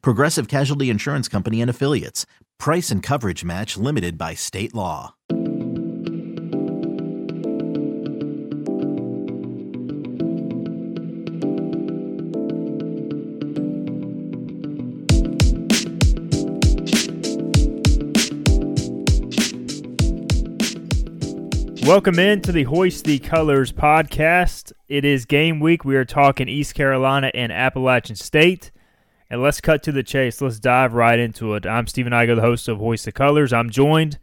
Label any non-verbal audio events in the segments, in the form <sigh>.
Progressive Casualty Insurance Company and Affiliates. Price and coverage match limited by state law. Welcome in to the Hoist the Colors podcast. It is game week. We are talking East Carolina and Appalachian State. And let's cut to the chase. Let's dive right into it. I'm Stephen Igo, the host of Hoist the Colors. I'm joined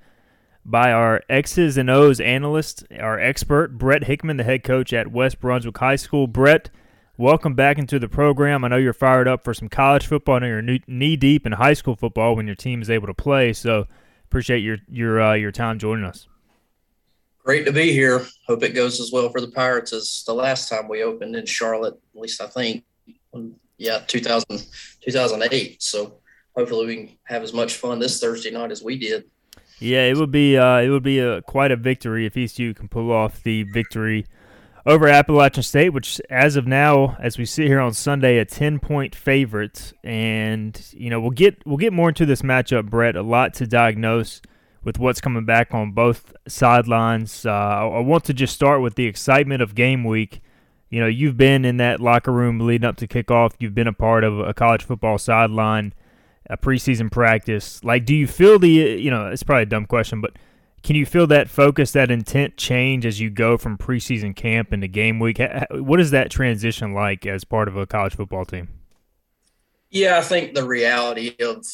by our X's and O's analyst, our expert, Brett Hickman, the head coach at West Brunswick High School. Brett, welcome back into the program. I know you're fired up for some college football. Know you're knee deep in high school football when your team is able to play. So appreciate your your uh, your time joining us. Great to be here. Hope it goes as well for the Pirates as the last time we opened in Charlotte, at least I think. Yeah, 2000, 2008. So hopefully we can have as much fun this Thursday night as we did. Yeah, it would be uh, it would be a, quite a victory if ECU can pull off the victory over Appalachian State, which as of now, as we sit here on Sunday, a ten point favorite. And you know we'll get we'll get more into this matchup, Brett. A lot to diagnose with what's coming back on both sidelines. Uh, I want to just start with the excitement of game week. You know, you've been in that locker room leading up to kickoff. You've been a part of a college football sideline, a preseason practice. Like, do you feel the, you know, it's probably a dumb question, but can you feel that focus, that intent change as you go from preseason camp into game week? What is that transition like as part of a college football team? Yeah, I think the reality of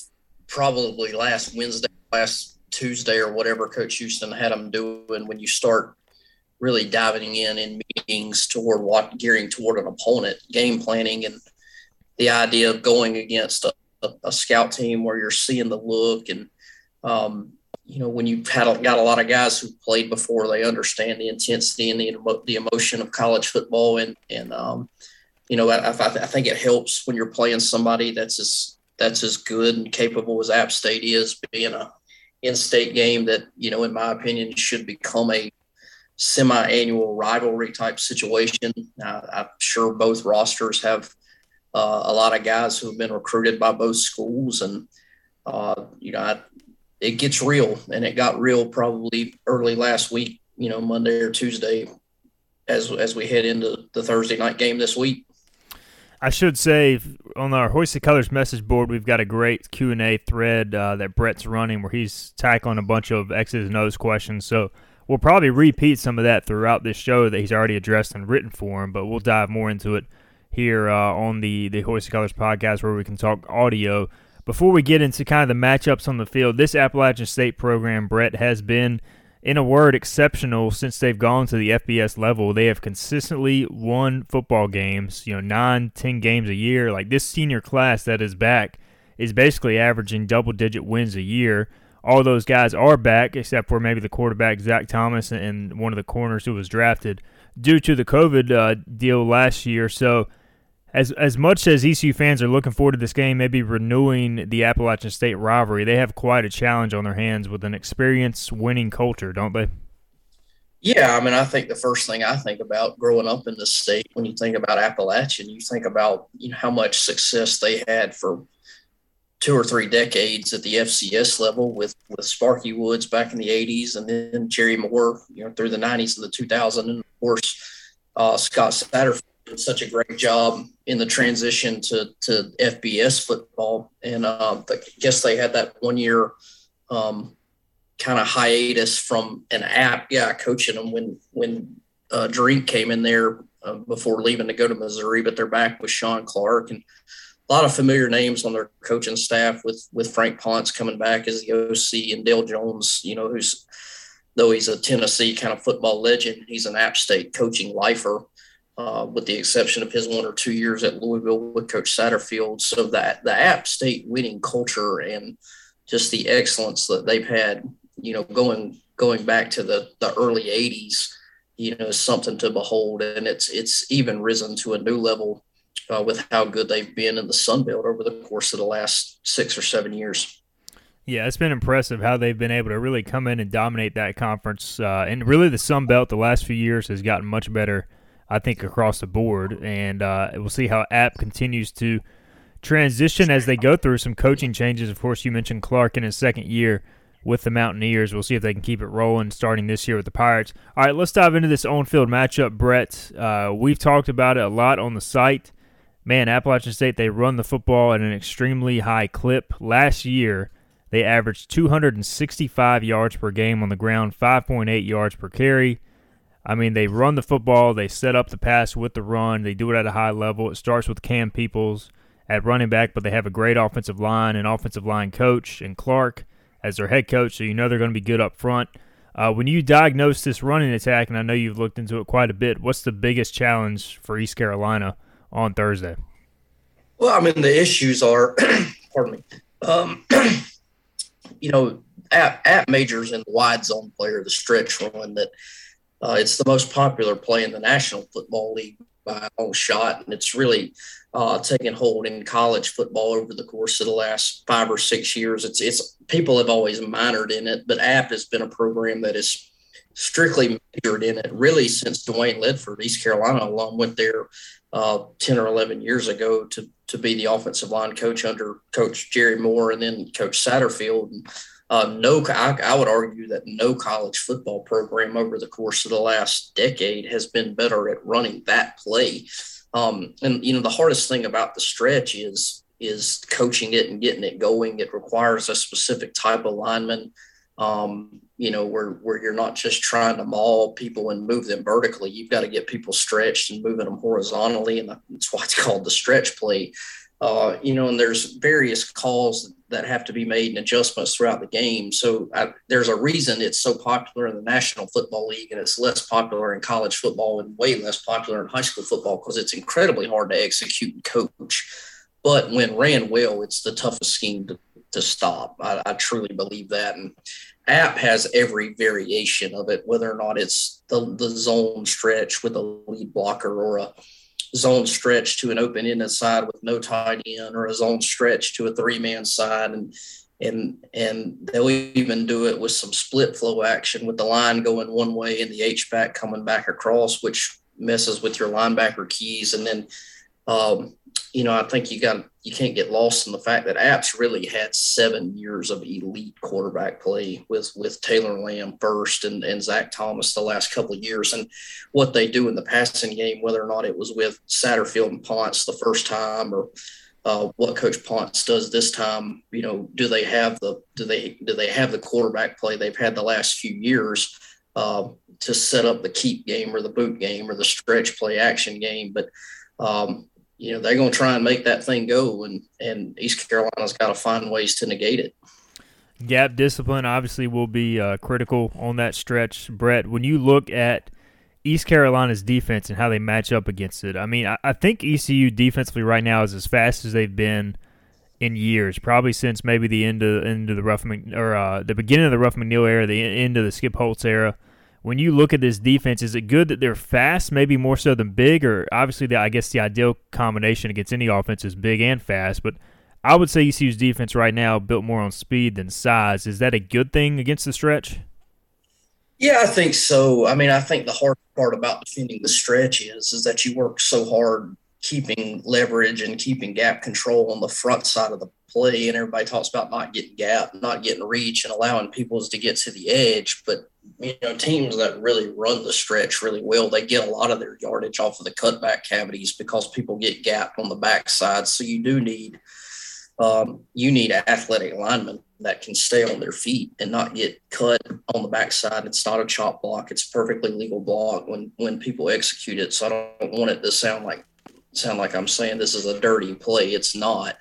probably last Wednesday, last Tuesday or whatever Coach Houston had them doing when you start really diving in in meetings toward what gearing toward an opponent, game planning, and the idea of going against a, a, a scout team where you're seeing the look and um, you know when you've had got a lot of guys who played before, they understand the intensity and the the emotion of college football, and and um, you know I, I, think it helps when you're playing somebody that's as that's as good and capable as App State is, being a in-state game that you know, in my opinion, should become a semi-annual rivalry type situation. Uh, I'm sure both rosters have uh, a lot of guys who have been recruited by both schools, and uh, you know, I, it gets real, and it got real probably early last week. You know, Monday or Tuesday, as as we head into the Thursday night game this week. I should say on our Hoist the Colors message board, we've got a great Q and A thread uh, that Brett's running where he's tackling a bunch of X's and O's questions. So we'll probably repeat some of that throughout this show that he's already addressed in written form, but we'll dive more into it here uh, on the the Hoist the Colors podcast where we can talk audio. Before we get into kind of the matchups on the field, this Appalachian State program, Brett, has been – in a word, exceptional since they've gone to the FBS level. They have consistently won football games, you know, nine, ten games a year. Like this senior class that is back is basically averaging double digit wins a year. All those guys are back, except for maybe the quarterback, Zach Thomas, and one of the corners who was drafted due to the COVID uh, deal last year. So, as as much as ECU fans are looking forward to this game, maybe renewing the Appalachian State rivalry, they have quite a challenge on their hands with an experienced winning culture, don't they? Yeah, I mean, I think the first thing I think about growing up in the state, when you think about Appalachian, you think about you know how much success they had for two or three decades at the FCS level with with Sparky Woods back in the '80s, and then Jerry Moore, you know, through the '90s and the 2000s, and of course uh, Scott Satterfield did such a great job in the transition to, to FBS football. And uh, I guess they had that one year um, kind of hiatus from an app, yeah, coaching them when when uh, Drink came in there uh, before leaving to go to Missouri, but they're back with Shawn Clark and a lot of familiar names on their coaching staff with with Frank Ponce coming back as the OC and Dale Jones, you know, who's though he's a Tennessee kind of football legend, he's an App State coaching lifer uh, with the exception of his one or two years at Louisville with Coach Satterfield. So that the App State winning culture and just the excellence that they've had, you know, going going back to the the early '80s, you know, is something to behold, and it's it's even risen to a new level uh, with how good they've been in the Sun Belt over the course of the last six or seven years. Yeah, it's been impressive how they've been able to really come in and dominate that conference. Uh, and really, the Sun Belt the last few years has gotten much better, I think, across the board. And uh, we'll see how App continues to transition as they go through some coaching changes. Of course, you mentioned Clark in his second year with the Mountaineers. We'll see if they can keep it rolling starting this year with the Pirates. All right, let's dive into this on field matchup, Brett. Uh, we've talked about it a lot on the site. Man, Appalachian State, they run the football at an extremely high clip. Last year, they averaged 265 yards per game on the ground, 5.8 yards per carry. I mean, they run the football, they set up the pass with the run, they do it at a high level. It starts with Cam Peoples at running back, but they have a great offensive line and offensive line coach and Clark as their head coach, so you know they're going to be good up front. Uh, when you diagnose this running attack, and I know you've looked into it quite a bit, what's the biggest challenge for East Carolina on Thursday? Well, I mean, the issues are, <clears throat> pardon me, um, <clears throat> you know, App, App majors in the wide zone player, the stretch run that uh, it's the most popular play in the National Football League by a long shot, and it's really uh, taken hold in college football over the course of the last five or six years. It's it's people have always minored in it, but App has been a program that is strictly majored in it really since Dwayne Ledford, East Carolina alum, went there uh, 10 or 11 years ago to, to be the offensive line coach under Coach Jerry Moore and then Coach Satterfield. And, uh, no, I, I, would argue that no college football program over the course of the last decade has been better at running that play. Um, and you know the hardest thing about the stretch is is coaching it and getting it going. It requires a specific type of lineman um, you know, where where you're not just trying to maul people and move them vertically. You've got to get people stretched and moving them horizontally, and that's why it's <laughs> called the stretch play. Uh, you know, and there's various calls that have to be made and adjustments throughout the game. So I, there's a reason it's so popular in the National Football League and it's less popular in college football and way less popular in high school football because it's incredibly hard to execute and coach. But when ran well, it's the toughest scheme to, to stop. I, I truly believe that. And app has every variation of it, whether or not it's the, the zone stretch with a lead blocker or a zone stretch to an open ended side with no tight end or a zone stretch to a three man side. And and and they'll even do it with some split flow action with the line going one way and the H back coming back across, which messes with your linebacker keys. And then um, you know, I think you got you can't get lost in the fact that Apps really had seven years of elite quarterback play with with Taylor Lamb first and, and Zach Thomas the last couple of years, and what they do in the passing game, whether or not it was with Satterfield and Ponce the first time or uh, what Coach Ponce does this time. You know, do they have the do they do they have the quarterback play they've had the last few years uh, to set up the keep game or the boot game or the stretch play action game? But um, you know they're going to try and make that thing go, and and East Carolina's got to find ways to negate it. Gap discipline obviously will be uh, critical on that stretch, Brett. When you look at East Carolina's defense and how they match up against it, I mean, I, I think ECU defensively right now is as fast as they've been in years, probably since maybe the end of end of the Ruff or uh, the beginning of the Ruffin McNeill era, the end of the Skip Holtz era when you look at this defense, is it good that they're fast, maybe more so than big? Or obviously, the, I guess the ideal combination against any offense is big and fast. But I would say ECU's defense right now built more on speed than size. Is that a good thing against the stretch? Yeah, I think so. I mean, I think the hard part about defending the stretch is is that you work so hard keeping leverage and keeping gap control on the front side of the play. And everybody talks about not getting gap, not getting reach, and allowing people to get to the edge. But you know, teams that really run the stretch really well, they get a lot of their yardage off of the cutback cavities because people get gapped on the backside. So you do need um, you need athletic linemen that can stay on their feet and not get cut on the backside. It's not a chop block; it's perfectly legal block when when people execute it. So I don't want it to sound like sound like I'm saying this is a dirty play. It's not.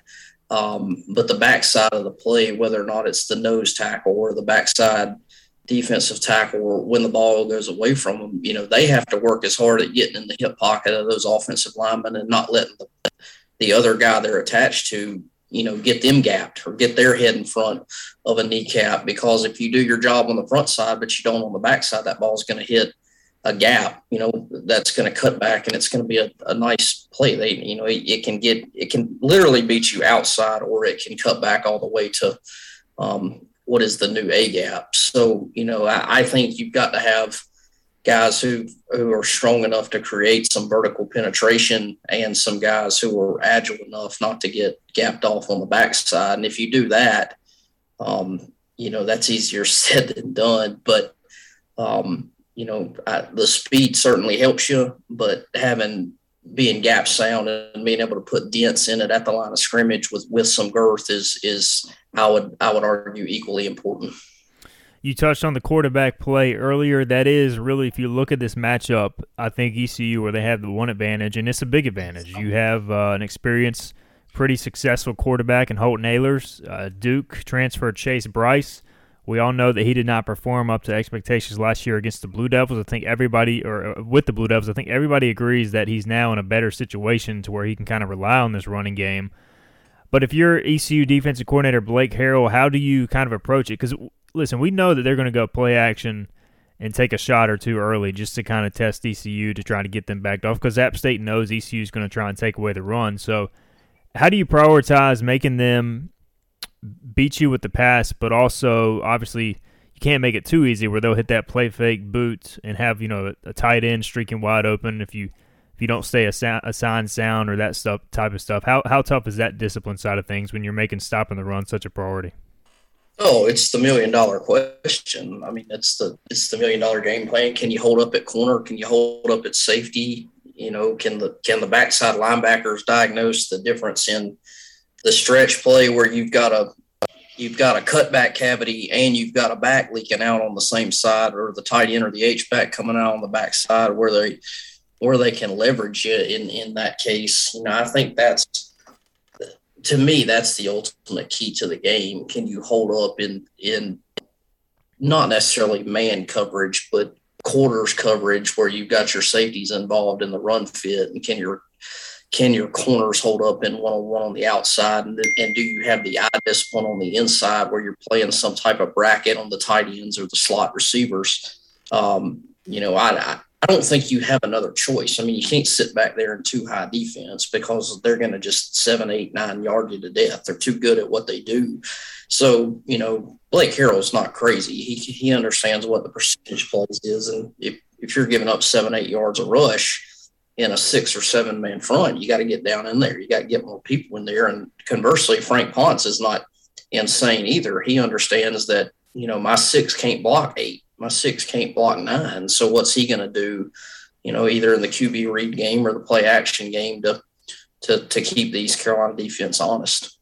Um, but the backside of the play, whether or not it's the nose tackle or the backside defensive tackle or when the ball goes away from them, you know, they have to work as hard at getting in the hip pocket of those offensive linemen and not letting the, the other guy they're attached to, you know, get them gapped or get their head in front of a kneecap. Because if you do your job on the front side, but you don't on the backside, that ball is going to hit a gap, you know, that's going to cut back and it's going to be a, a nice play. They, you know, it, it, can get, it can literally beat you outside or it can cut back all the way to um, what is the new A gap. So, you know, I, I think you've got to have guys who who are strong enough to create some vertical penetration and some guys who are agile enough not to get gapped off on the backside. And if you do that, um, you know, that's easier <laughs> said than done. But um, you know, I, the speed certainly helps you, but having being gap sound and being able to put dents in it at the line of scrimmage with with some girth is is I would I would argue equally important. You touched on the quarterback play earlier. That is really, if you look at this matchup, I think ECU where they have the one advantage, and it's a big advantage. You have uh, an experienced, pretty successful quarterback in Holton Ahlers. Uh, Duke transfer Chase Brice. We all know that he did not perform up to expectations last year against the Blue Devils. I think everybody, or uh, with the Blue Devils, I think everybody agrees that he's now in a better situation to where he can kind of rely on this running game. But if you're ECU defensive coordinator Blake Harrell, how do you kind of approach it? Because listen, we know that they're going to go play action and take a shot or two early just to kind of test ECU to try to get them backed off because App State knows ECU is going to try and take away the run. So, how do you prioritize making them beat you with the pass, but also obviously you can't make it too easy where they'll hit that play fake boot and have you know a, tight end streaking wide open if you if you don't stay a, sound, sign sound or that stuff type of stuff. How how tough is that discipline side of things when you're making stopping the run such a priority? Oh, it's the million dollar question. I mean, it's the it's the million dollar game plan. Can you hold up at corner? Can you hold up at safety? You know, can the can the backside linebackers diagnose the difference in the stretch play where you've got a you've got a cutback cavity and you've got a back leaking out on the same side, or the tight end or the H back coming out on the back side where they where they can leverage you in in that case. You know, I think that's to me that's the ultimate key to the game. Can you hold up in in not necessarily man coverage, but quarters coverage where you've got your safeties involved in the run fit, and can your can your corners hold up in one on one on the outside, and, and do you have the eye discipline on the inside where you're playing some type of bracket on the tight ends or the slot receivers? Um, you know, I, I I don't think you have another choice. I mean, you can't sit back there in two high defense because they're going to just seven, eight, nine yard you to death. They're too good at what they do. So, you know, Blake Harrell's not crazy. He, he understands what the percentage plays is. And if, if you're giving up seven, eight yards a rush in a six or seven man front, you got to get down in there. You got to get more people in there. And conversely, Frank Ponce is not insane either. He understands that, you know, my six can't block eight my six can't block nine. So what's he going to do? You know, either in the QB read game or the play action game to to to keep these Carolina defense honest.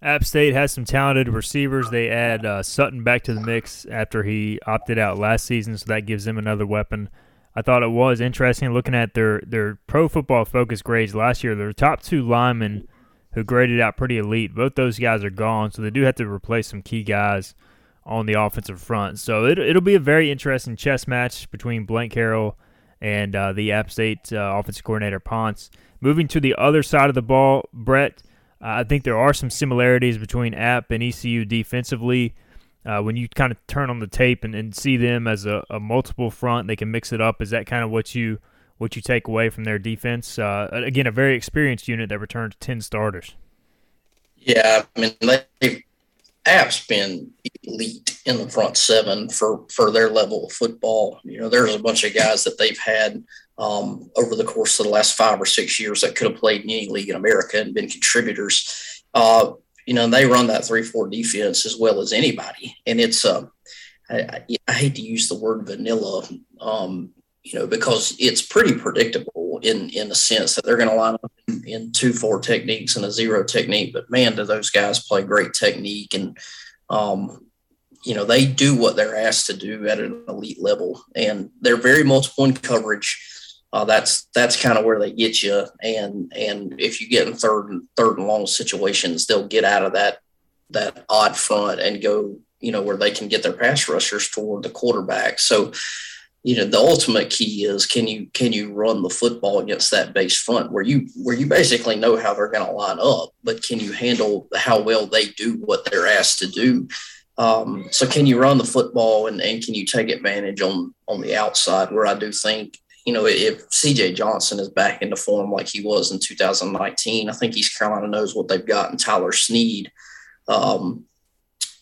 App State has some talented receivers. They add uh, Sutton back to the mix after he opted out last season, so that gives them another weapon. I thought it was interesting looking at their their pro football focus grades last year. Their top two linemen who graded out pretty elite. Both those guys are gone, so they do have to replace some key guys on the offensive front. So it, it'll be a very interesting chess match between Blake Harrell and uh, the App State uh, offensive coordinator Ponce. Moving to the other side of the ball, Brett, uh, I think there are some similarities between App and ECU defensively. Uh, when you kind of turn on the tape and, and see them as a, a, multiple front, they can mix it up. Is that kind of what you what you take away from their defense? Uh, again, a very experienced unit that returned ten starters. Yeah, I mean they App's been elite in the front seven for for their level of football. You know, there's a bunch of guys that they've had um, over the course of the last five or six years that could have played in any league in America and been contributors. Uh, you know, they run that three four defense as well as anybody, and it's uh, I, I, hate to use the word vanilla, um, you know, because it's pretty predictable in in the sense that they're going to line up in, in, two four techniques and a zero technique. But man, do those guys play great technique and um, you know they do what they're asked to do at an elite level, and they're very multiple in coverage. Uh, that's that's kind of where they get you, and and if you get in third and third and long situations, they'll get out of that that odd front and go, you know, where they can get their pass rushers toward the quarterback. So you know the ultimate key is can you can you run the football against that base front where you where you basically know how they're going to line up but can you handle how well they do what they're asked to do? Um, so can you run the football and, and can you take advantage on on the outside? Where i do think you know if cj johnson is back into form like he was in 2019 i think east carolina knows what they've got in tyler snead um,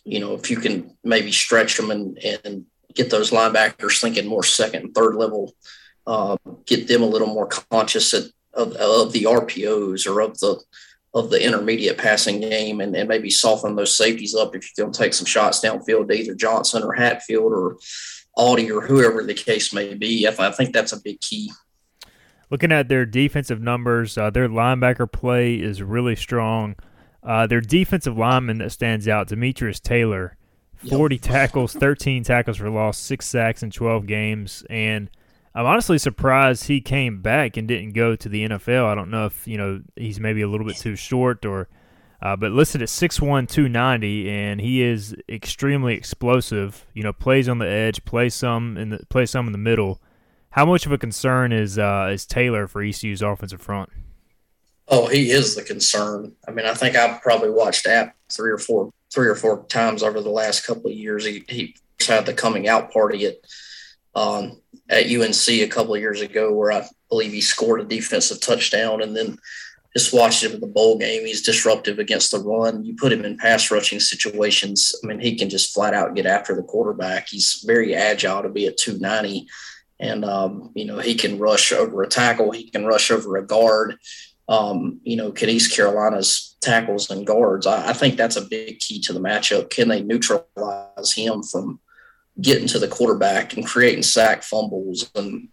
you know if you can maybe stretch them and and get those linebackers thinking more second and third level, uh, get them a little more conscious at, of, of the RPOs or of the of the intermediate passing game and, and maybe soften those safeties up if you're going to take some shots downfield to either Johnson or Hatfield or Audie or whoever the case may be. I think that's a big key. Looking at their defensive numbers, uh, their linebacker play is really strong. Uh, their defensive lineman that stands out, Demetrius Taylor, 40 yep. tackles, 13 tackles for loss, six sacks in 12 games, and I'm honestly surprised he came back and didn't go to the NFL. I don't know if you know he's maybe a little bit too short or, uh, but listed at 6'1", 290, and he is extremely explosive. You know, plays on the edge, plays some in the plays some in the middle. How much of a concern is uh, is Taylor for ECU's offensive front? Oh, he is the concern. I mean, I think I've probably watched App three or four three or four times over the last couple of years. He, he had the coming out party at um, at UNC a couple of years ago, where I believe he scored a defensive touchdown, and then just watched him in the bowl game. He's disruptive against the run. You put him in pass rushing situations. I mean, he can just flat out get after the quarterback. He's very agile to be at 290. And, um, you know, he can rush over a tackle. He can rush over a guard. Um, you know, can East Carolina's tackles and guards. I, I, think that's a big key to the matchup. Can they neutralize him from getting to the quarterback and creating sack fumbles and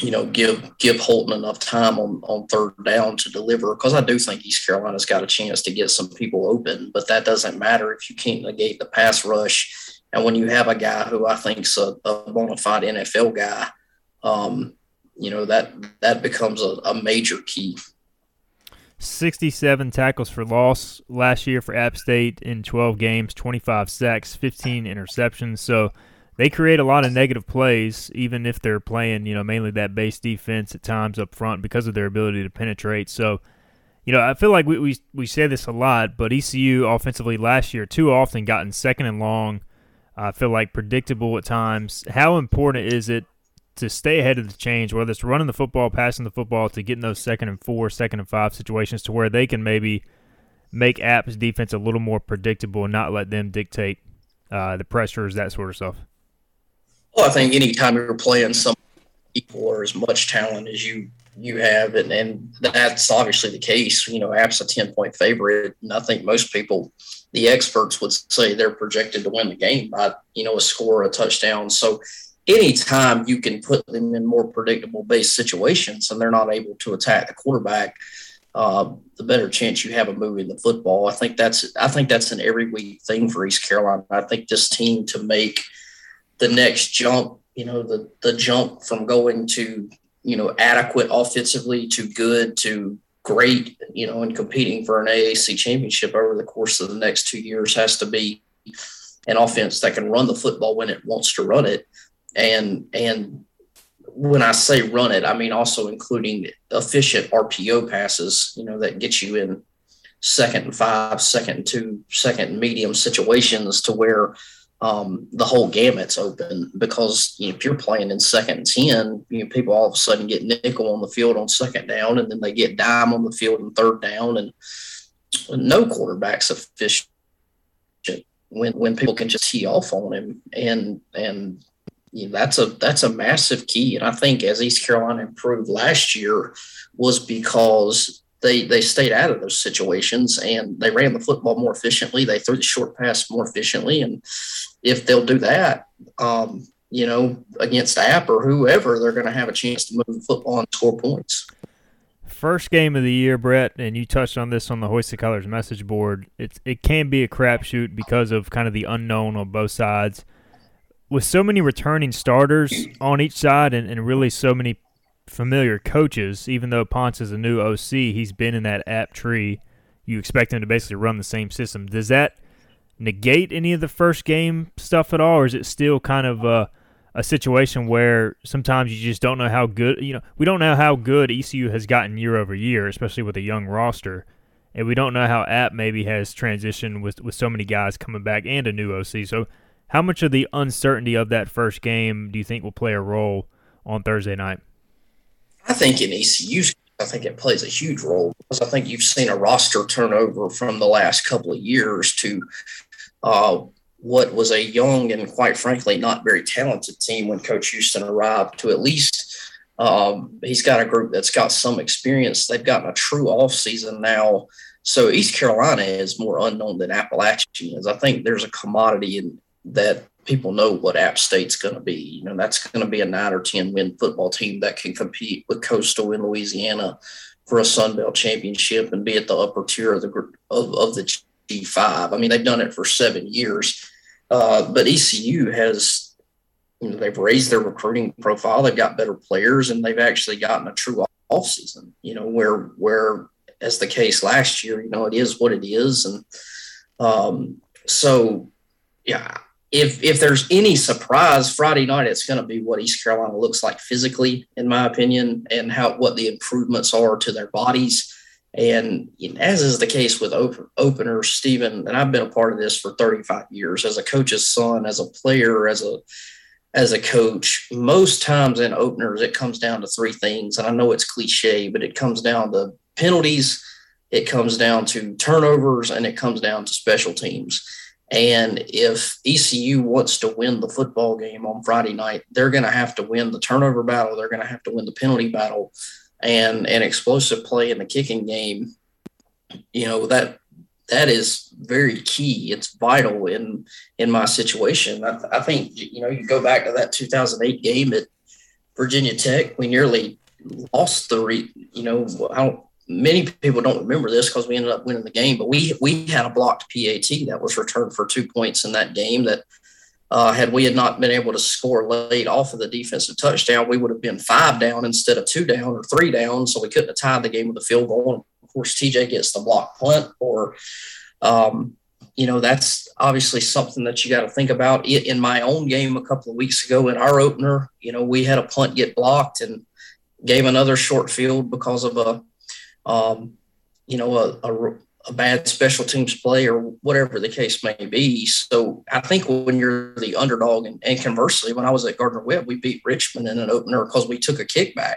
you know give give Holton enough time on on third down to deliver? Because I do think East Carolina's got a chance to get some people open, but that doesn't matter if you can't negate the pass rush. And when you have a guy who I think's a, a bona fide NFL guy, um, you know that that becomes a, a major key 67 tackles for loss last year for App State in 12 games, 25 sacks, 15 interceptions. So they create a lot of negative plays, even if they're playing, you know, mainly that base defense at times up front because of their ability to penetrate. So, you know, I feel like we, we, we say this a lot, but ECU offensively last year too often gotten second and long. I feel like predictable at times. How important is it to stay ahead of the change, whether it's running the football, passing the football, to getting those second and four, second and five situations to where they can maybe make App's defense a little more predictable and not let them dictate uh, the pressures, that sort of stuff. Well, I think anytime you're playing some equal or as much talent as you you have, and, and that's obviously the case. You know, App's a ten point favorite, and I think most people, the experts, would say they're projected to win the game by you know a score, a touchdown. So anytime you can put them in more predictable based situations and they're not able to attack the quarterback, uh, the better chance you have of moving the football. I think that's I think that's an every week thing for East Carolina. I think this team to make the next jump, you know, the the jump from going to you know adequate offensively to good to great, you know, and competing for an AAC championship over the course of the next two years has to be an offense that can run the football when it wants to run it. And and when I say run it, I mean also including efficient RPO passes, you know, that get you in second and five, second and two, second and medium situations to where um, the whole gamut's open. Because you know, if you're playing in second and 10, you know, people all of a sudden get nickel on the field on second down, and then they get dime on the field on third down, and no quarterback's efficient when when people can just tee off on him. And and that's a that's a massive key. And I think as East Carolina improved last year was because they they stayed out of those situations and they ran the football more efficiently. They threw the short pass more efficiently, and if they'll do that, um, you know, against App or whoever, they're going to have a chance to move the football and score points. First game of the year, Brett, and you touched on this on the Hoist the Colors message board. It it can be a crapshoot because of kind of the unknown on both sides with so many returning starters on each side and, and really so many familiar coaches, even though Ponce is a new OC, he's been in that app tree. You expect him to basically run the same system. Does that negate any of the first game stuff at all, or is it still kind of a, a situation where sometimes you just don't know how good you know we don't know how good ECU has gotten year over year, especially with a young roster, and we don't know how App maybe has transitioned with with so many guys coming back and a new OC. So, how much of the uncertainty of that first game do you think will play a role on Thursday night? I think in ECU, I think it plays a huge role because I think you've seen a roster turnover from the last couple of years to uh, what was a young and quite frankly not very talented team when Coach Houston arrived to at least um, he's got a group that's got some experience. They've gotten a true off season now. So East Carolina is more unknown than Appalachian is. I think there's a commodity in that people know what App State's going to be. You know, that's going to be a nine or 10 win football team that can compete with Coastal in Louisiana for a Sun Belt championship and be at the upper tier of the of, of the G5. I mean, they've done it for seven years. Uh, but ECU has, you know, they've raised their recruiting profile. They've got better players, and they've actually gotten a true off season. You know, where where as the case last year, you know, it is what it is, and um, so yeah. If, if there's any surprise Friday night, it's going to be what East Carolina looks like physically, in my opinion, and how what the improvements are to their bodies and as is the case with open, openers, Stephen, and I've been a part of this for 35 years as a coach's son, as a player, as a as a coach. Most times in openers, it comes down to three things. And I know it's cliche, but it comes down to penalties, it comes down to turnovers, and it comes down to special teams. And if ECU wants to win the football game on Friday night, they're going to have to win the turnover battle. They're going to have to win the penalty battle and an explosive play in the kicking game, you know, that that is very key. It's vital in in my situation. I, I think you know you go back to that 2008 game at Virginia Tech. We nearly lost the re, you know I don't many people don't remember this because we ended up winning the game, but we we had a blocked PAT that was returned for two points in that game that uh, had we had not been able to score late off of the defensive touchdown, we would have been five down instead of two down or three down. So we couldn't have tied the game with a field goal. Of course, TJ gets the block punt, or, um, you know, that's obviously something that you got to think about. In my own game a couple of weeks ago in our opener, you know, we had a punt get blocked and gave another short field because of a, um, you know, a, a a bad special teams play or whatever the case may be. So I think when you're the underdog, and, and conversely, when I was at Gardner Webb, we beat Richmond in an opener because we took a kickback.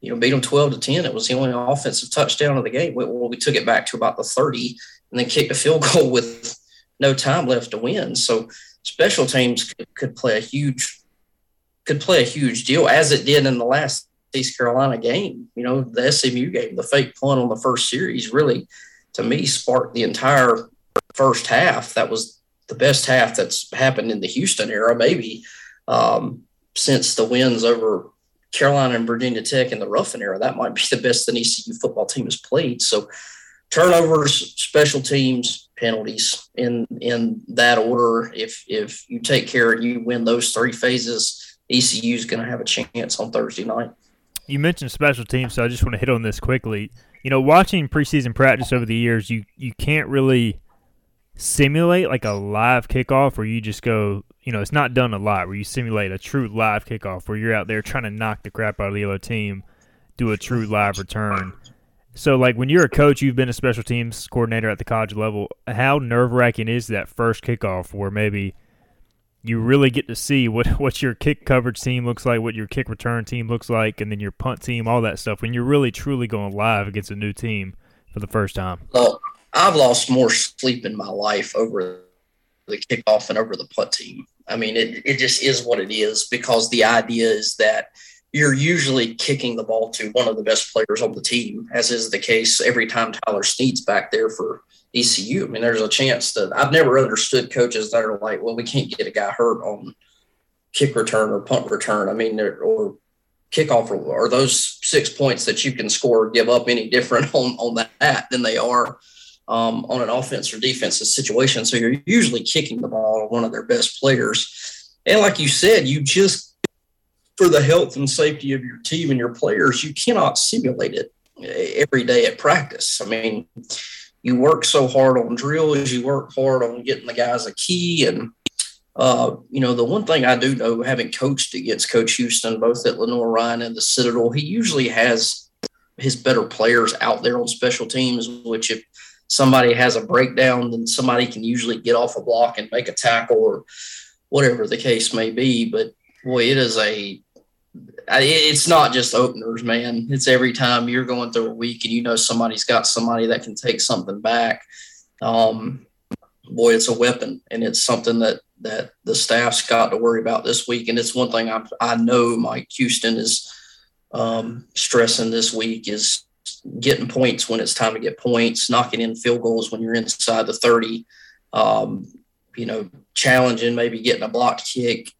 You know, beat them 12 to 10. It was the only offensive touchdown of the game. Well, we took it back to about the 30 and then kicked a field goal <laughs> with no time left to win. So special teams could, could play a huge could play a huge deal as it did in the last East Carolina game. You know, the SMU game, the fake punt on the first series really – to me sparked the entire first half. That was the best half that's happened in the Houston era, maybe um, since the wins over Carolina and Virginia Tech in the Ruffin era. That might be the best an ECU football team has played. So turnovers, special teams, penalties in in that order. If if you take care and you win those three phases, ECU is going to have a chance on Thursday night. You mentioned special teams, so I just want to hit on this quickly you know, watching preseason practice over the years, you you can't really simulate like a live kickoff where you just go, you know, it's not done a lot where you simulate a true live kickoff where you're out there trying to knock the crap out of the other team, do a true live return. So, like when you're a coach, you've been a special teams coordinator at the college level. How nerve wracking is that first kickoff where maybe you really get to see what <laughs> what your kick coverage team looks like, what your kick return team looks like, and then your punt team, all that stuff. When you're really truly going live against a new team for the first time. Well, I've lost more sleep in my life over the kickoff and over the punt team. I mean, it it just is what it is because the idea is that you're usually kicking the ball to one of the best players on the team, as is the case every time Tyler Snead's back there for ECU. I mean, there's a chance that I've never understood coaches that are like, well, we can't get a guy hurt on kick return or punt return. I mean, or kickoff or, those six points that you can score give up any different <laughs> on, on that than they are um, on an offense or defensive situation. So you're usually kicking the ball on one of their best players. And like you said, you just, for the health and safety of your team and your players, you cannot simulate it every day at practice. I mean, you work so hard on drills, you work hard on getting the guys a key and uh, you know, the one thing I do know, having coached against Coach Houston, both at Lenoir-Rhyne and the Citadel, he usually has his better players out there on special teams, which if somebody has a breakdown, then somebody can usually get off a block and make a tackle or whatever the case may be. But boy, it is a it's not just openers, man. It's every time you're going through a week and you know somebody's got somebody that can take something back. Um, boy, it's a weapon, and it's something that that the staff's got to worry about this week. And it's one thing I I know Mike Houston is um, stressing this week is getting points when it's time to get points, knocking in field goals when you're inside the 30, um, you know, challenging, maybe getting a blocked kick,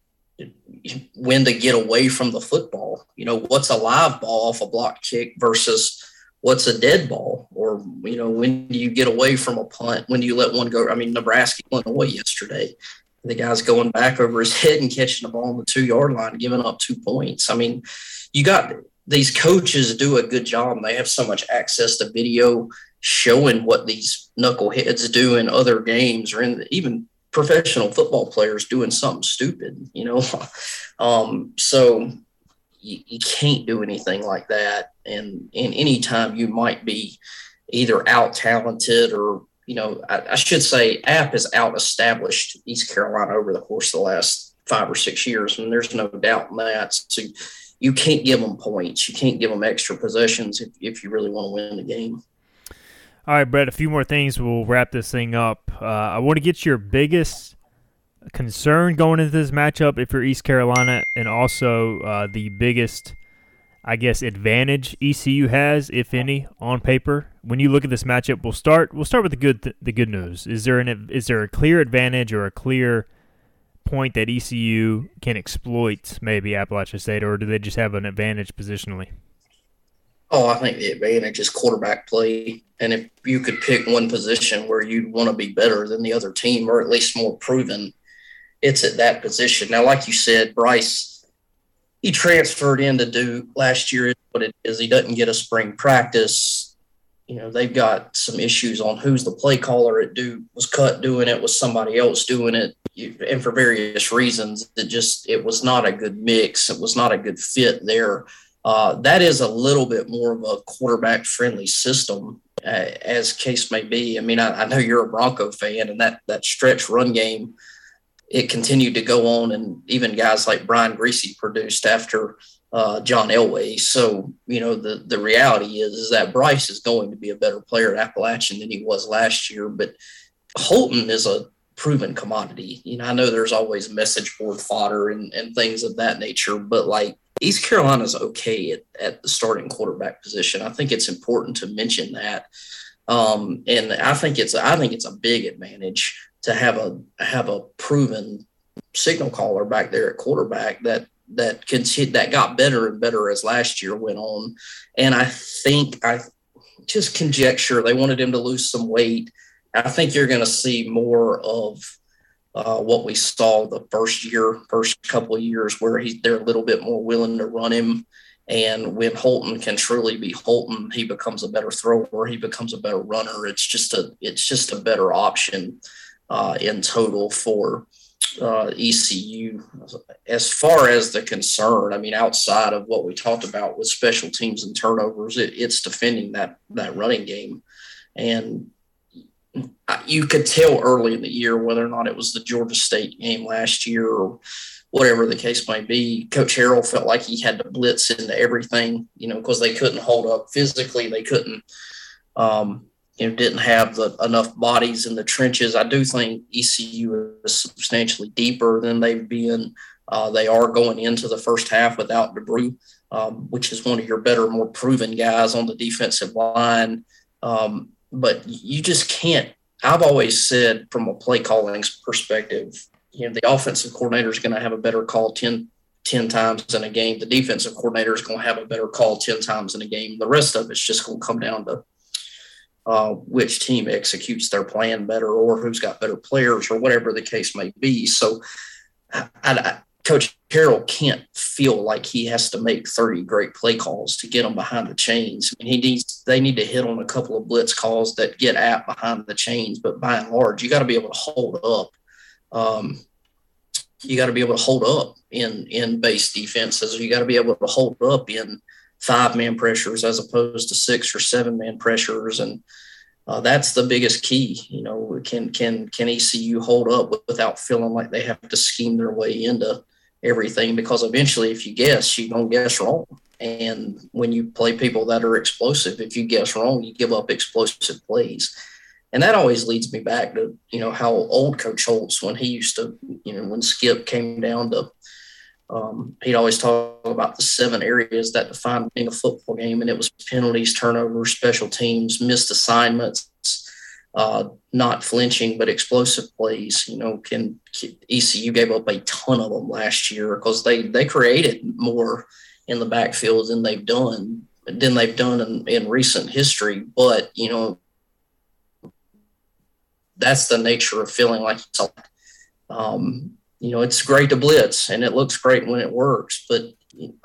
when to get away from the football. You know, what's a live ball off a blocked kick versus what's a dead ball? Or, you know, when do you get away from a punt? When do you let one go? I mean, Nebraska away yesterday. The guy's going back over his head and catching the ball on the two yard line, giving up two points. I mean, you got these coaches do a good job. They have so much access to video showing what these knuckleheads do in other games or in even professional football players doing something stupid, you know. <laughs> um, so you, you, can't do anything like that. And in any time you might be either out talented or, you know, I, I should say App has out established East Carolina over the course of the last five or six years. And there's no doubt in that. So you can't give them points. You can't give them extra possessions if, if you really want to win the game. All right, Brett, a few more things. We'll wrap this thing up. Uh, I want to get your biggest concern going into this matchup if you're East Carolina, and also uh, the biggest, I guess, advantage ECU has, if any, on paper. When you look at this matchup, we'll start. We'll start with the good. Th- the good news is there an is there a clear advantage or a clear point that ECU can exploit maybe Appalachian State, or do they just have an advantage positionally? Oh, I think the advantage is quarterback play. And if you could pick one position where you'd want to be better than the other team, or at least more proven, it's at that position. Now, like you said, Brice, he transferred into Duke last year. What it is, he doesn't get a spring practice. You know, they've got some issues on who's the play caller at Duke. Was cut doing it? Was somebody else doing it? and for various reasons, it just it was not a good mix. It was not a good fit there. Uh, that is a little bit more of a quarterback friendly system, uh, as case may be. I mean, I, I, know you're a Bronco fan, and that that stretch run game, it continued to go on, and even guys like Brian Griese produced after uh, John Elway. So you know, the the reality is is that Brice is going to be a better player at Appalachian than he was last year, but Holton is a proven commodity. You know, I know there's always message board fodder and, and things of that nature, but like East Carolina's okay at, at the starting quarterback position. I think it's important to mention that. Um, and I think it's I think it's a big advantage to have a have a proven signal caller back there at quarterback that that can that got better and better as last year went on. And I think I just conjecture they wanted him to lose some weight I think you're going to see more of uh, what we saw the first year, first couple of years, where he, they're a little bit more willing to run him. And when Holton can truly be Holton, he becomes a better thrower. He becomes a better runner. It's just a it's just a better option uh, in total for uh, ECU. As far as the concern, I mean, outside of what we talked about with special teams and turnovers, it, it's defending that that running game. And you could tell early in the year whether or not it was the Georgia State game last year or whatever the case might be. Coach Harrell felt like he had to blitz into everything, you know, because they couldn't hold up physically. They couldn't, um, you know, didn't have the, enough bodies in the trenches. I do think ECU is substantially deeper than they've been. Uh, they are going into the first half without D'Abreu, um, which is one of your better, more proven guys on the defensive line. Um, but you just can't. I've always said from a play calling perspective, you know, the offensive coordinator is going to have a better call 10, 10 times in a game. The defensive coordinator is going to have a better call 10 times in a game. The rest of it's just going to come down to uh, which team executes their plan better or who's got better players or whatever the case may be. So I, I, Coach Harrell can't feel like he has to make 30 great play calls to get them behind the chains. I mean, he needs they need to hit on a couple of blitz calls that get at behind the chains, but by and large, you got to be able to hold up. Um, you got to be able to hold up in in base defenses. You got to be able to hold up in five man pressures as opposed to six or seven man pressures, and uh, that's the biggest key. You know, can can can ECU hold up without feeling like they have to scheme their way into everything? Because eventually, if you guess, you don't guess wrong. And when you play people that are explosive, if you guess wrong, you give up explosive plays. And that always leads me back to, you know, how old Coach Holtz, when he used to, you know, when Skip came down to, um, he'd always talk about the seven areas that define being a football game. And it was penalties, turnovers, special teams, missed assignments, uh, not flinching, but explosive plays. You know, can ECU gave up a ton of them last year because they, they created more in the backfield than they've done than they've done in, in recent history. But you know, that's the nature of feeling like um, you know, it's great to blitz and it looks great when it works, but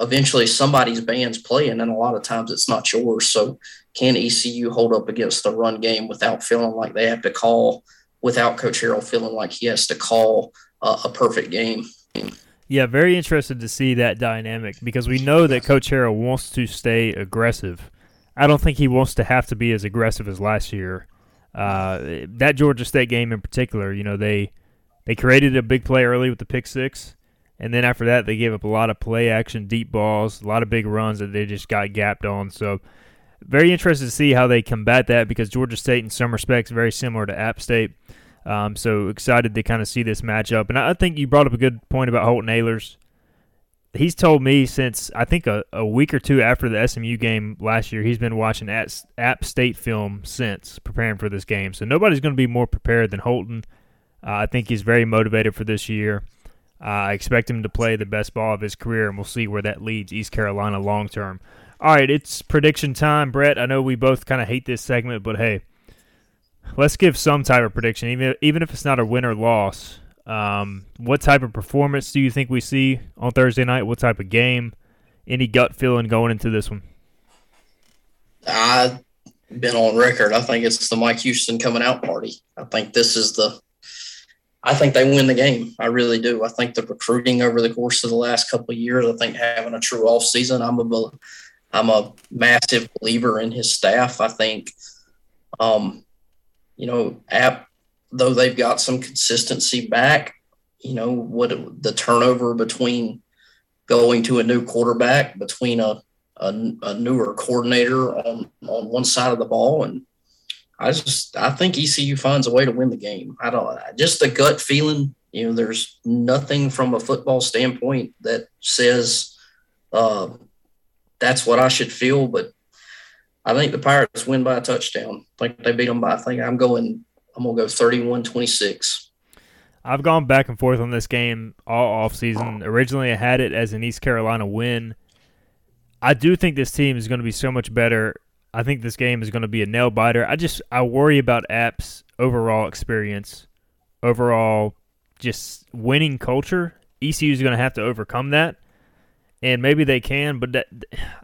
eventually somebody's band's playing and a lot of times it's not yours. So can ECU hold up against the run game without feeling like they have to call, without Coach Harrell feeling like he has to call uh, a perfect game? Yeah, very interested to see that dynamic because we know that Coach Harrell wants to stay aggressive. I don't think he wants to have to be as aggressive as last year. Uh, that Georgia State game in particular, you know, they they created a big play early with the pick six, and then after that they gave up a lot of play action, deep balls, a lot of big runs that they just got gapped on. So very interested to see how they combat that because Georgia State, in some respects, very similar to App State. Um, so excited to kind of see this matchup. And I think you brought up a good point about Holton Ahlers. He's told me since I think a, a week or two after the SMU game last year, he's been watching App State film since preparing for this game. So nobody's going to be more prepared than Holton. Uh, I think he's very motivated for this year. Uh, I expect him to play the best ball of his career, and we'll see where that leads East Carolina long term. All right, it's prediction time, Brett. I know we both kind of hate this segment, but hey, let's give some type of prediction, even even if it's not a win or loss. Um, what type of performance do you think we see on Thursday night? What type of game? Any gut feeling going into this one? I've been on record. I think it's the Mike Houston coming out party. I think this is the. I think they win the game. I really do. I think the recruiting over the course of the last couple of years. I think having a true off season. I'm a, I'm a massive believer in his staff. I think, um, you know, App, though they've got some consistency back, you know, what the turnover between going to a new quarterback, between a, a, a newer coordinator on, on one side of the ball. And I just, I think ECU finds a way to win the game. I don't, just the gut feeling, you know, there's nothing from a football standpoint that says, uh, that's what I should feel, but I think the Pirates win by a touchdown. I think they beat them by, I think I'm going, I'm to go 31 26. I've gone back and forth on this game all offseason. Originally, I had it as an East Carolina win. I do think this team is going to be so much better. I think this game is going to be a nail biter. I just I worry about App's overall experience, overall just winning culture. ECU is going to have to overcome that, and maybe they can. But that,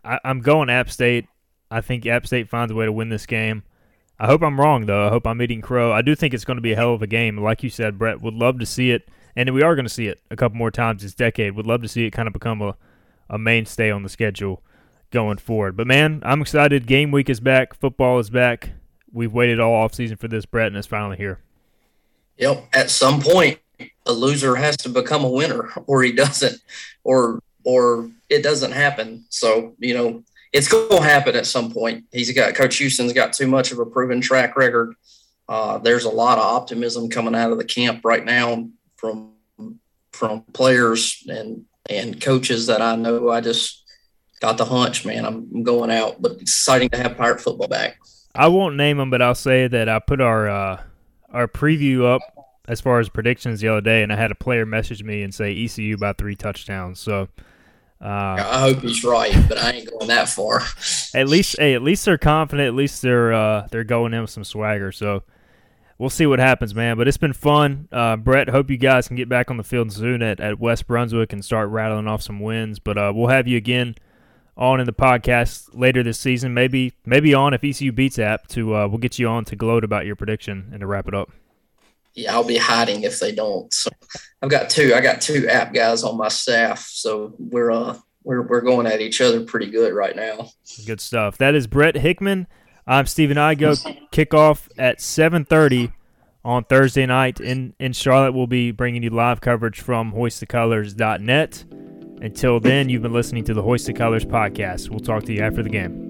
I, I'm going App State. I think App State finds a way to win this game. I hope I'm wrong, though. I hope I'm eating crow. I do think it's going to be a hell of a game. Like you said, Brett, would love to see it, and we are going to see it a couple more times this decade. Would love to see it kind of become a, a mainstay on the schedule going forward. But, man, I'm excited. Game week is back. Football is back. We've waited all offseason for this, Brett, and it's finally here. Yep. At some point, a loser has to become a winner, <laughs> or he doesn't, or or it doesn't happen. So, you know, it's going to happen at some point. He's got Coach Houston's got too much of a proven track record. Uh, there's a lot of optimism coming out of the camp right now from from players and and coaches that I know. I just got the hunch, man. I'm going out, but exciting to have Pirate football back. I won't name them, but I'll say that I put our uh, our preview up as far as predictions the other day, and I had a player message me and say ECU by three touchdowns. So uh, I hope he's right, but I ain't going that far. <laughs> at least, hey, at least they're confident. At least they're uh, they're going in with some swagger. So we'll see what happens, man. But it's been fun, uh, Brett. Hope you guys can get back on the field soon at, at West Brunswick and start rattling off some wins. But uh, we'll have you again on in the podcast later this season. Maybe maybe on if ECU beats App to uh, we'll get you on to gloat about your prediction and to wrap it up. yeah, I'll be hiding if they don't. So I've got two. I got two app guys on my staff, so we're uh we're we're going at each other pretty good right now. Good stuff. That is Brett Hickman. I'm Stephen Igo. Kickoff at 7:30 on Thursday night in in Charlotte. We'll be bringing you live coverage from hoistthecolors.net. Until then, you've been listening to the Hoist the Colors podcast. We'll talk to you after the game.